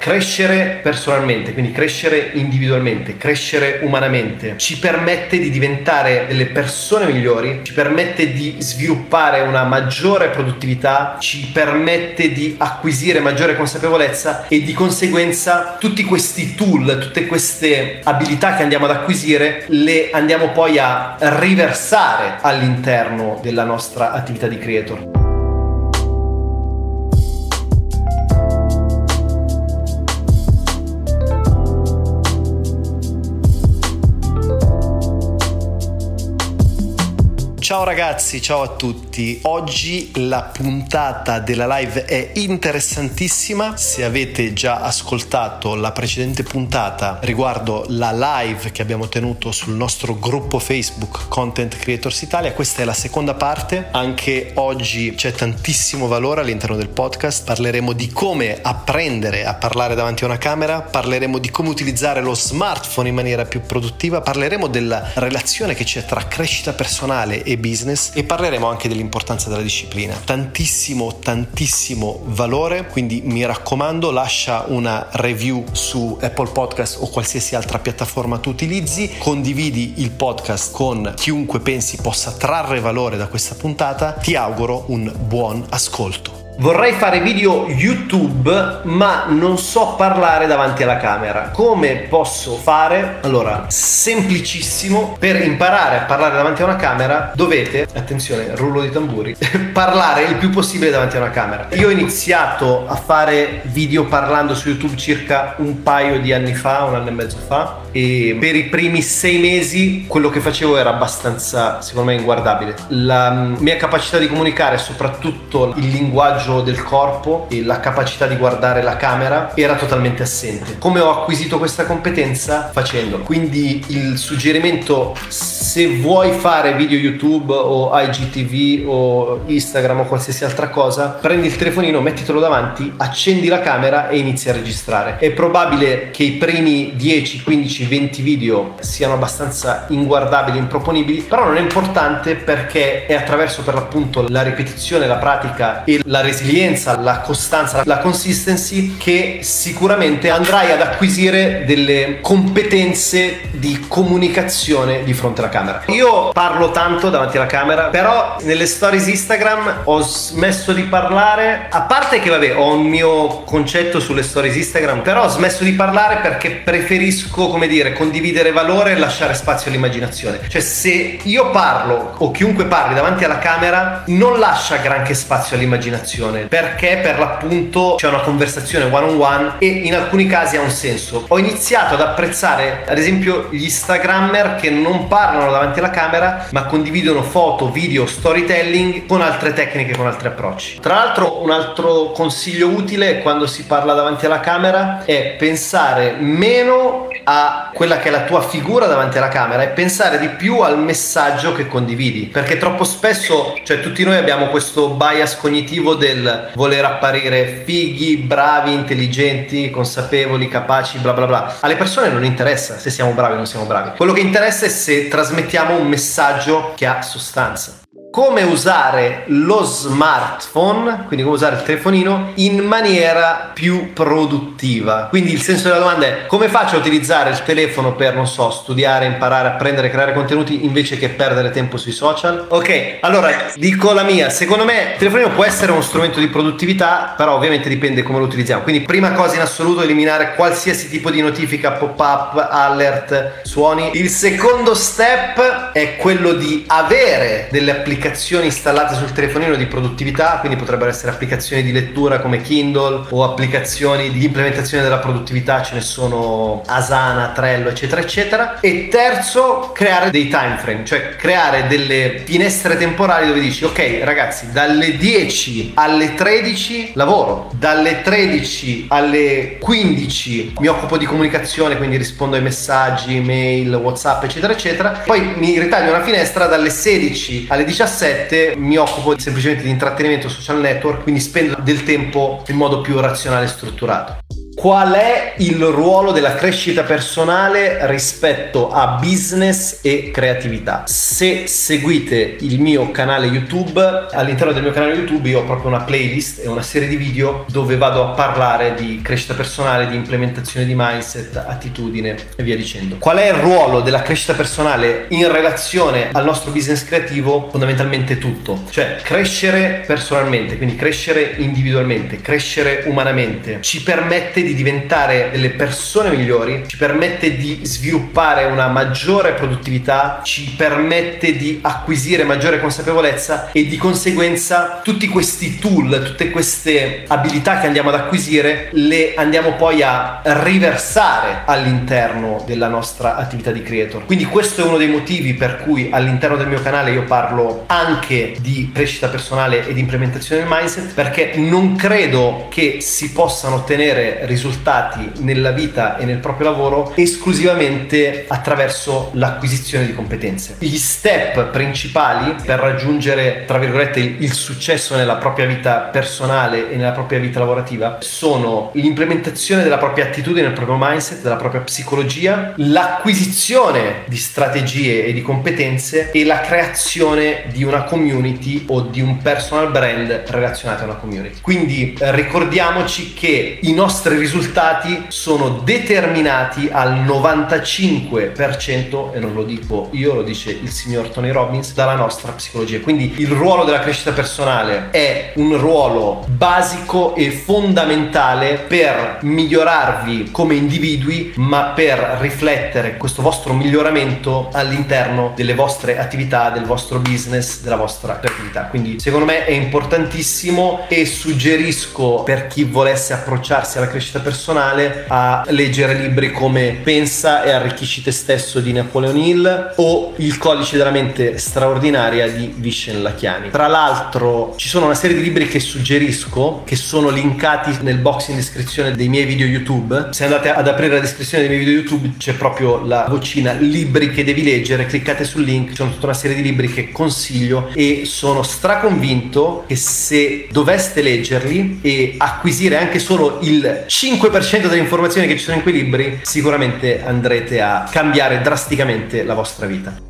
Crescere personalmente, quindi crescere individualmente, crescere umanamente, ci permette di diventare delle persone migliori, ci permette di sviluppare una maggiore produttività, ci permette di acquisire maggiore consapevolezza e di conseguenza tutti questi tool, tutte queste abilità che andiamo ad acquisire, le andiamo poi a riversare all'interno della nostra attività di creator. Ciao ragazzi, ciao a tutti. Oggi la puntata della live è interessantissima. Se avete già ascoltato la precedente puntata riguardo la live che abbiamo tenuto sul nostro gruppo Facebook Content Creators Italia, questa è la seconda parte. Anche oggi c'è tantissimo valore all'interno del podcast. Parleremo di come apprendere a parlare davanti a una camera, parleremo di come utilizzare lo smartphone in maniera più produttiva, parleremo della relazione che c'è tra crescita personale e business e parleremo anche dell'importanza della disciplina. Tantissimo, tantissimo valore, quindi mi raccomando lascia una review su Apple Podcast o qualsiasi altra piattaforma tu utilizzi, condividi il podcast con chiunque pensi possa trarre valore da questa puntata, ti auguro un buon ascolto. Vorrei fare video YouTube, ma non so parlare davanti alla camera. Come posso fare? Allora, semplicissimo, per imparare a parlare davanti a una camera dovete, attenzione, rullo di tamburi, parlare il più possibile davanti a una camera. Io ho iniziato a fare video parlando su YouTube circa un paio di anni fa, un anno e mezzo fa, e per i primi sei mesi quello che facevo era abbastanza, secondo me, inguardabile. La mia capacità di comunicare, soprattutto il linguaggio linguaggio del corpo e la capacità di guardare la camera era totalmente assente. Come ho acquisito questa competenza? Facendolo. Quindi il suggerimento se vuoi fare video YouTube o IGTV o Instagram o qualsiasi altra cosa, prendi il telefonino, mettitelo davanti, accendi la camera e inizi a registrare. È probabile che i primi 10, 15, 20 video siano abbastanza inguardabili, improponibili, però non è importante perché è attraverso per l'appunto la ripetizione, la pratica e la resilienza la costanza, la consistency che sicuramente andrai ad acquisire delle competenze di comunicazione di fronte alla camera. Io parlo tanto davanti alla camera, però nelle stories Instagram ho smesso di parlare, a parte che vabbè ho un mio concetto sulle stories Instagram, però ho smesso di parlare perché preferisco, come dire, condividere valore e lasciare spazio all'immaginazione. Cioè se io parlo o chiunque parli davanti alla camera non lascia granché spazio all'immaginazione conversazione perché per l'appunto c'è una conversazione one on one e in alcuni casi ha un senso. Ho iniziato ad apprezzare ad esempio gli Instagrammer che non parlano davanti alla camera ma condividono foto, video, storytelling con altre tecniche, con altri approcci. Tra l'altro un altro consiglio utile quando si parla davanti alla camera è pensare meno a quella che è la tua figura davanti alla camera e pensare di più al messaggio che condividi perché troppo spesso cioè tutti noi abbiamo questo bias cognitivo del del voler apparire fighi, bravi, intelligenti, consapevoli, capaci, bla bla bla. Alle persone non interessa se siamo bravi o non siamo bravi. Quello che interessa è se trasmettiamo un messaggio che ha sostanza come usare lo smartphone, quindi come usare il telefonino in maniera più produttiva. Quindi il senso della domanda è come faccio a utilizzare il telefono per, non so, studiare, imparare, apprendere, creare contenuti invece che perdere tempo sui social? Ok, allora dico la mia, secondo me il telefonino può essere uno strumento di produttività, però ovviamente dipende come lo utilizziamo. Quindi prima cosa in assoluto eliminare qualsiasi tipo di notifica, pop-up, alert, suoni. Il secondo step è quello di avere delle applicazioni applicazioni installate sul telefonino di produttività, quindi potrebbero essere applicazioni di lettura come Kindle o applicazioni di implementazione della produttività, ce ne sono Asana, Trello, eccetera, eccetera. E terzo, creare dei time frame, cioè creare delle finestre temporali dove dici ok ragazzi, dalle 10 alle 13 lavoro, dalle 13 alle 15 mi occupo di comunicazione, quindi rispondo ai messaggi, mail, WhatsApp, eccetera, eccetera. Poi mi ritaglio una finestra dalle 16 alle 17 2017 mi occupo semplicemente di intrattenimento social network, quindi spendo del tempo in modo più razionale e strutturato. Qual è il ruolo della crescita personale rispetto a business e creatività? Se seguite il mio canale YouTube, all'interno del mio canale YouTube io ho proprio una playlist e una serie di video dove vado a parlare di crescita personale, di implementazione di mindset, attitudine e via dicendo. Qual è il ruolo della crescita personale in relazione al nostro business creativo? Fondamentalmente tutto, cioè crescere personalmente, quindi crescere individualmente, crescere umanamente, ci permette di di diventare delle persone migliori, ci permette di sviluppare una maggiore produttività, ci permette di acquisire maggiore consapevolezza e di conseguenza tutti questi tool, tutte queste abilità che andiamo ad acquisire le andiamo poi a riversare all'interno della nostra attività di creator. Quindi questo è uno dei motivi per cui all'interno del mio canale io parlo anche di crescita personale e di implementazione del mindset perché non credo che si possano ottenere risultati risultati nella vita e nel proprio lavoro esclusivamente attraverso l'acquisizione di competenze. Gli step principali per raggiungere, tra virgolette, il successo nella propria vita personale e nella propria vita lavorativa sono l'implementazione della propria attitudine, del proprio mindset, della propria psicologia, l'acquisizione di strategie e di competenze e la creazione di una community o di un personal brand relazionato a una community. Quindi eh, ricordiamoci che i nostri risultati risultati sono determinati al 95% e non lo dico io, lo dice il signor Tony Robbins dalla nostra psicologia. Quindi il ruolo della crescita personale è un ruolo basico e fondamentale per migliorarvi come individui, ma per riflettere questo vostro miglioramento all'interno delle vostre attività, del vostro business, della vostra creatività. Quindi secondo me è importantissimo e suggerisco per chi volesse approcciarsi alla crescita personale a leggere libri come Pensa e arricchisci te stesso di Napoleon Hill o Il codice della mente straordinaria di Vishen Lachiani. Tra l'altro ci sono una serie di libri che suggerisco che sono linkati nel box in descrizione dei miei video YouTube. Se andate ad aprire la descrizione dei miei video YouTube c'è proprio la vocina libri che devi leggere, cliccate sul link, c'è tutta una serie di libri che consiglio e sono straconvinto che se doveste leggerli e acquisire anche solo il 5 5% delle informazioni che ci sono in quei libri, sicuramente andrete a cambiare drasticamente la vostra vita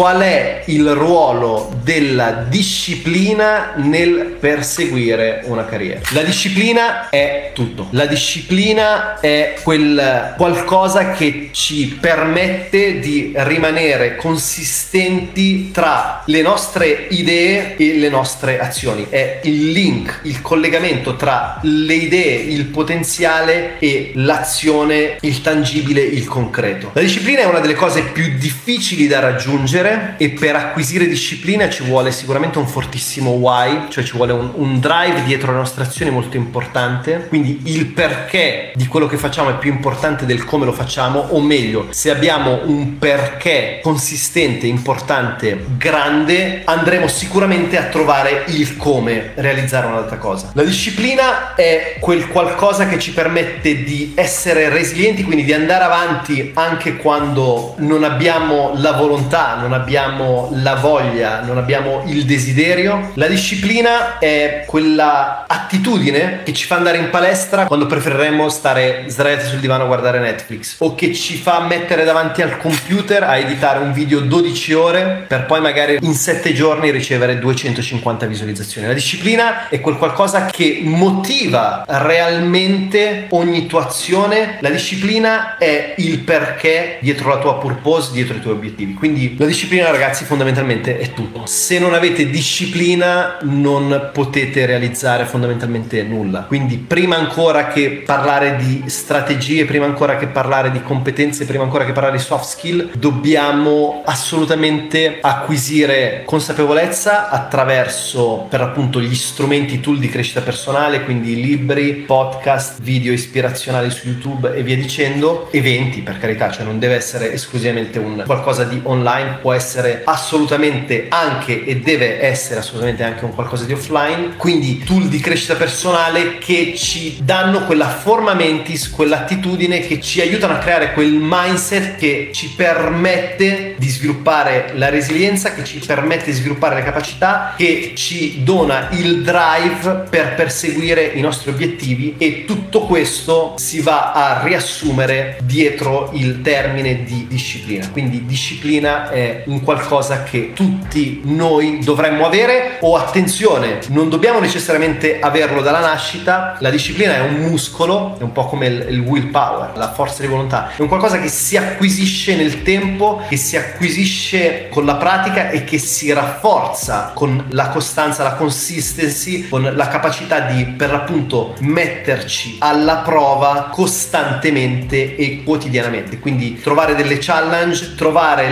qual è il ruolo della disciplina nel perseguire una carriera. La disciplina è tutto. La disciplina è quel qualcosa che ci permette di rimanere consistenti tra le nostre idee e le nostre azioni. È il link, il collegamento tra le idee, il potenziale e l'azione, il tangibile, il concreto. La disciplina è una delle cose più difficili da raggiungere leggere e per acquisire disciplina ci vuole sicuramente un fortissimo why, cioè ci vuole un, un drive dietro le nostre azioni molto importante, quindi il perché di quello che facciamo è più importante del come lo facciamo, o meglio, se abbiamo un perché consistente, importante, grande, andremo sicuramente a trovare il come realizzare un'altra cosa. La disciplina è quel qualcosa che ci permette di essere resilienti, quindi di andare avanti anche quando non abbiamo la volontà, non abbiamo la voglia, non abbiamo il desiderio. La disciplina è quella attitudine che ci fa andare in palestra quando preferiremmo stare sdraiati sul divano a guardare Netflix o che ci fa mettere davanti al computer a editare un video 12 ore per poi magari in 7 giorni ricevere 250 visualizzazioni. La disciplina è quel qualcosa che motiva realmente ogni tua azione. La disciplina è il perché dietro la tua purpose, dietro i tuoi obiettivi. Quindi la disciplina disciplina, ragazzi, fondamentalmente è tutto. Se non avete disciplina, non potete realizzare fondamentalmente nulla. Quindi, prima ancora che parlare di strategie, prima ancora che parlare di competenze, prima ancora che parlare di soft skill, dobbiamo assolutamente acquisire consapevolezza attraverso, per appunto, gli strumenti tool di crescita personale, quindi libri, podcast, video ispirazionali su YouTube e via dicendo, eventi per carità, cioè non deve essere esclusivamente un qualcosa di online, può può essere assolutamente anche e deve essere assolutamente anche un qualcosa di offline, quindi tool di crescita personale che ci danno quella forma mentis, quell'attitudine che ci aiutano a creare quel mindset che ci permette di sviluppare la resilienza, che ci permette di sviluppare le capacità, che ci dona il drive per perseguire i nostri obiettivi e tutto questo si va a riassumere dietro il termine di disciplina. Quindi disciplina è un qualcosa che tutti noi dovremmo avere. O attenzione, non dobbiamo necessariamente averlo dalla nascita, la disciplina è un muscolo, è un po' come il, il willpower, la forza di volontà, è un qualcosa che si acquisisce nel tempo, che si acquisisce con la pratica e che si rafforza con la costanza, la consistency, con la capacità di per l'appunto metterci alla prova costantemente e quotidianamente. Quindi trovare delle challenge, trovare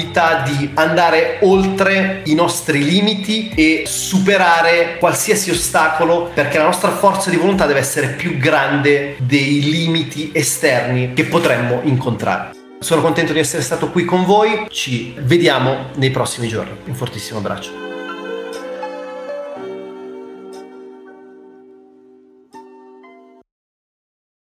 l'abilità di andare oltre i nostri limiti e superare qualsiasi ostacolo perché la nostra forza di volontà deve essere più grande dei limiti esterni che potremmo incontrare. Sono contento di essere stato qui con voi, ci vediamo nei prossimi giorni. Un fortissimo abbraccio.